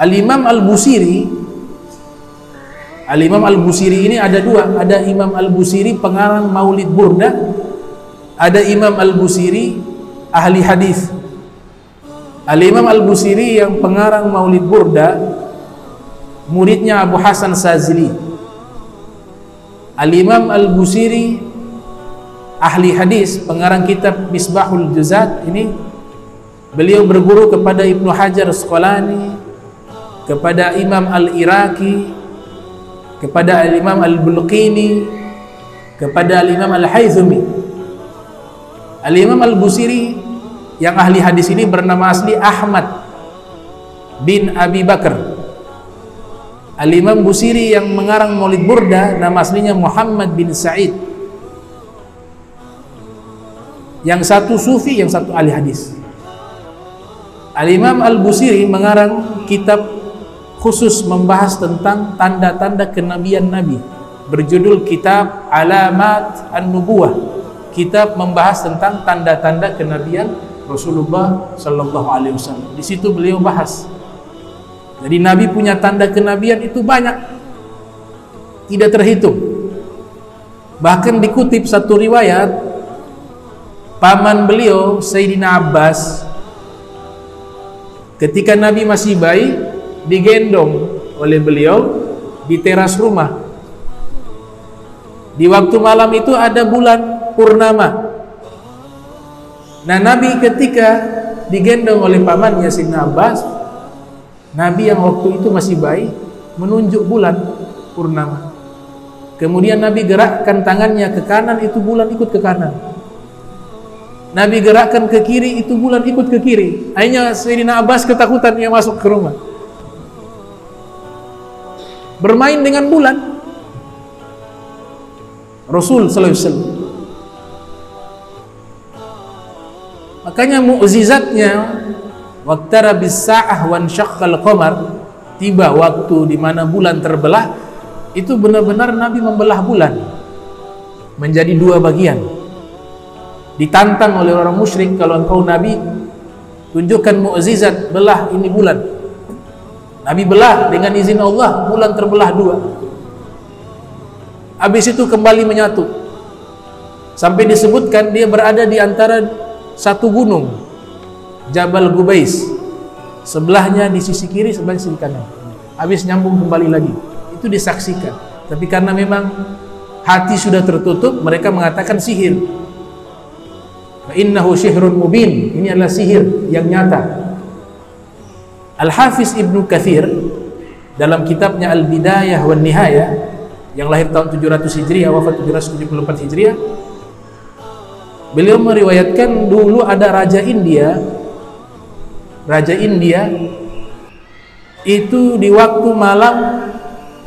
Al-Imam Al-Busiri. Al-Imam Al-Busiri ini ada dua. Ada Imam Al-Busiri pengarang Maulid Burda. Ada Imam Al-Busiri ahli hadis. Al-Imam Al-Busiri yang pengarang Maulid Burda Muridnya Abu Hasan Sazili. Al-Imam Al-Busiri ahli hadis pengarang kitab Misbahul Juzat ini beliau berguru kepada Ibnu Hajar Asqalani kepada Imam Al-Iraqi kepada Al-Imam Al-Bulqini kepada Al-Imam Al-Haythumi Al-Imam Al-Busiri yang ahli hadis ini bernama asli Ahmad bin Abi Bakar. Al-Imam Busiri yang mengarang Maulid Burda nama aslinya Muhammad bin Sa'id. Yang satu sufi yang satu ahli hadis. Al-Imam Al-Busiri mengarang kitab khusus membahas tentang tanda-tanda kenabian Nabi berjudul kitab Alamat An-Nubuwah kitab membahas tentang tanda-tanda kenabian Rasulullah Sallallahu Alaihi Wasallam di situ beliau bahas jadi Nabi punya tanda kenabian itu banyak. Tidak terhitung. Bahkan dikutip satu riwayat paman beliau Sayyidina Abbas ketika Nabi masih bayi digendong oleh beliau di teras rumah. Di waktu malam itu ada bulan purnama. Nah Nabi ketika digendong oleh pamannya Sayyidina Abbas Nabi yang waktu itu masih bayi menunjuk bulan purnama. Kemudian Nabi gerakkan tangannya ke kanan, itu bulan ikut ke kanan. Nabi gerakkan ke kiri, itu bulan ikut ke kiri. Akhirnya Sayyidina Abbas ketakutan dia masuk ke rumah. Bermain dengan bulan. Rasul sallallahu alaihi wasallam. Makanya mukjizatnya Waktara bisa'ah wan syaqqal qamar tiba waktu di mana bulan terbelah itu benar-benar Nabi membelah bulan menjadi dua bagian ditantang oleh orang musyrik kalau engkau Nabi tunjukkan mukjizat belah ini bulan Nabi belah dengan izin Allah bulan terbelah dua. Habis itu kembali menyatu. Sampai disebutkan dia berada di antara satu gunung Jabal Gubais. Sebelahnya di sisi kiri sebelah sisi kanan. Habis nyambung kembali lagi. Itu disaksikan. Tapi karena memang hati sudah tertutup mereka mengatakan sihir. Innahu syihrun mubin. Ini adalah sihir yang nyata Al-Hafiz Ibnu Kathir dalam kitabnya Al-Bidayah wa Nihayah yang lahir tahun 700 Hijriah wafat 774 Hijriah beliau meriwayatkan dulu ada raja India. Raja India itu di waktu malam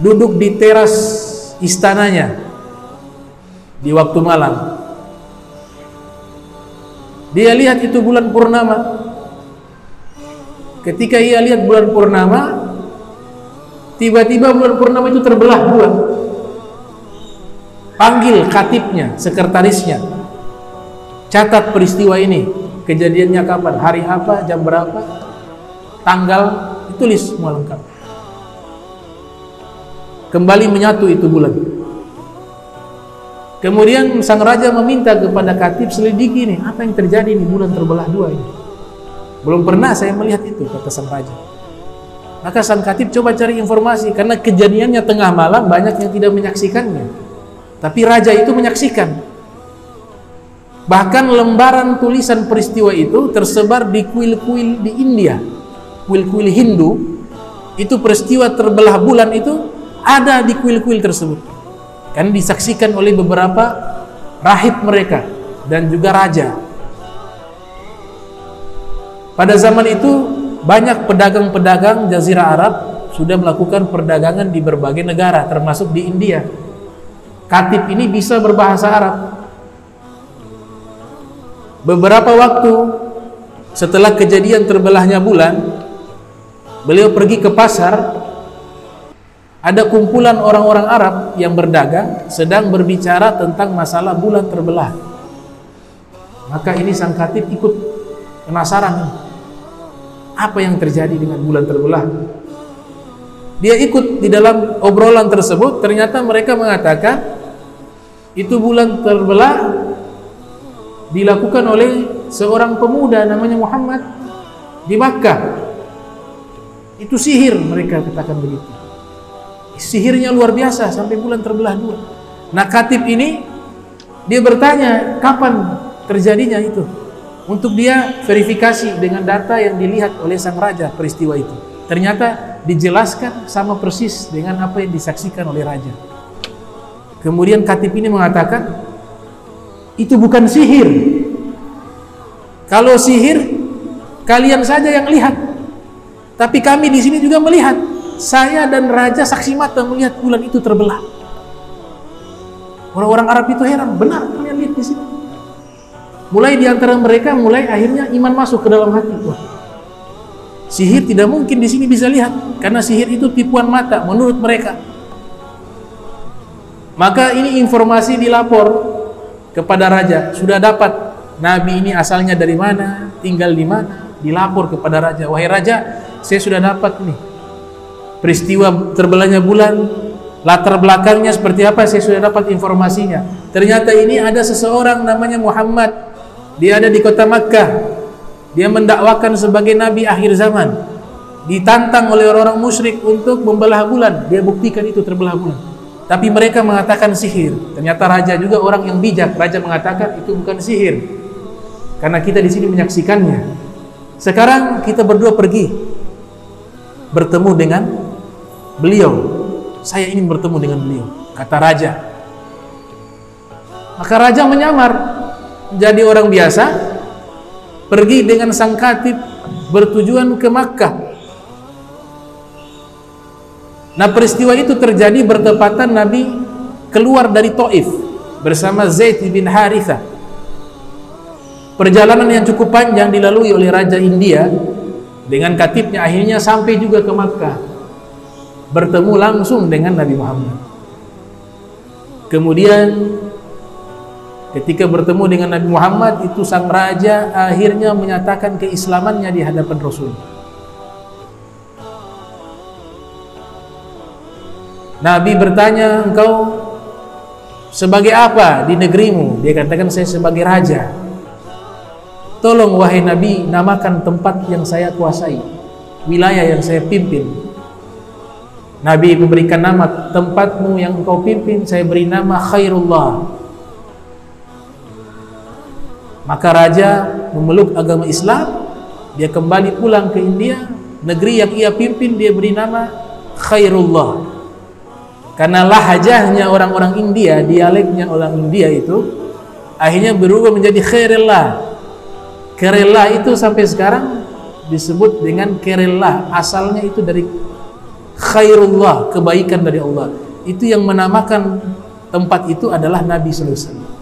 duduk di teras istananya. Di waktu malam. Dia lihat itu bulan purnama ketika ia lihat bulan purnama tiba-tiba bulan purnama itu terbelah dua. Panggil katipnya sekretarisnya. Catat peristiwa ini. Kejadiannya kapan, hari apa, jam berapa, tanggal, ditulis semua lengkap. Kembali menyatu itu bulan. Kemudian sang raja meminta kepada katib selidiki ini, apa yang terjadi ini bulan terbelah dua ini. Belum pernah saya melihat itu kata sang raja. Maka sang katib coba cari informasi karena kejadiannya tengah malam banyak yang tidak menyaksikannya. Tapi raja itu menyaksikan. Bahkan lembaran tulisan peristiwa itu tersebar di kuil-kuil di India. Kuil-kuil Hindu itu peristiwa terbelah bulan itu ada di kuil-kuil tersebut. Kan disaksikan oleh beberapa rahib mereka dan juga raja. Pada zaman itu banyak pedagang-pedagang jazirah Arab sudah melakukan perdagangan di berbagai negara termasuk di India. Katib ini bisa berbahasa Arab Beberapa waktu setelah kejadian terbelahnya bulan, beliau pergi ke pasar. Ada kumpulan orang-orang Arab yang berdagang sedang berbicara tentang masalah bulan terbelah. Maka ini sang katib ikut penasaran Apa yang terjadi dengan bulan terbelah? dia ikut di dalam obrolan tersebut ternyata mereka mengatakan itu bulan terbelah dilakukan oleh seorang pemuda namanya Muhammad di Makkah. Itu sihir mereka katakan begitu. Sihirnya luar biasa sampai bulan terbelah dua. Nah katib ini dia bertanya kapan terjadinya itu untuk dia verifikasi dengan data yang dilihat oleh sang raja peristiwa itu. Ternyata dijelaskan sama persis dengan apa yang disaksikan oleh raja. Kemudian katib ini mengatakan itu bukan sihir. Kalau sihir kalian saja yang lihat. Tapi kami di sini juga melihat. Saya dan raja saksi mata melihat bulan itu terbelah. Orang-orang Arab itu heran, benar kalian lihat di sini. Mulai di antara mereka mulai akhirnya iman masuk ke dalam hati. Wah, sihir tidak mungkin di sini bisa lihat karena sihir itu tipuan mata menurut mereka. Maka ini informasi dilapor kepada raja, sudah dapat nabi ini asalnya dari mana, tinggal di mana, dilapor kepada raja. Wahai raja, saya sudah dapat nih peristiwa terbelahnya bulan, latar belakangnya seperti apa saya sudah dapat informasinya. Ternyata ini ada seseorang namanya Muhammad dia ada di kota Makkah. Dia mendakwakan sebagai nabi akhir zaman. Ditantang oleh orang-orang musyrik untuk membelah bulan. Dia buktikan itu terbelah bulan. Tapi mereka mengatakan sihir. Ternyata raja juga orang yang bijak. Raja mengatakan itu bukan sihir. Karena kita di sini menyaksikannya. Sekarang kita berdua pergi bertemu dengan beliau. Saya ingin bertemu dengan beliau, kata raja. Maka raja menyamar, jadi orang biasa pergi dengan sang katib bertujuan ke Makkah. Nah peristiwa itu terjadi bertepatan Nabi keluar dari Taif bersama Zaid bin Harithah perjalanan yang cukup panjang dilalui oleh Raja India dengan katibnya akhirnya sampai juga ke Makkah. Bertemu langsung dengan Nabi Muhammad. Kemudian Ketika bertemu dengan Nabi Muhammad itu sang raja akhirnya menyatakan keislamannya di hadapan Rasul. Nabi bertanya, "Engkau sebagai apa di negerimu?" Dia katakan, "Saya sebagai raja." Tolong wahai Nabi, namakan tempat yang saya kuasai, wilayah yang saya pimpin. Nabi memberikan nama tempatmu yang engkau pimpin, saya beri nama Khairullah, maka raja memeluk agama Islam, dia kembali pulang ke India, negeri yang ia pimpin dia beri nama Khairullah. Karena lahajahnya orang-orang India, dialeknya orang India itu akhirnya berubah menjadi Khairullah. Kerela itu sampai sekarang disebut dengan Kerela, asalnya itu dari Khairullah, kebaikan dari Allah. Itu yang menamakan tempat itu adalah Nabi sallallahu alaihi wasallam.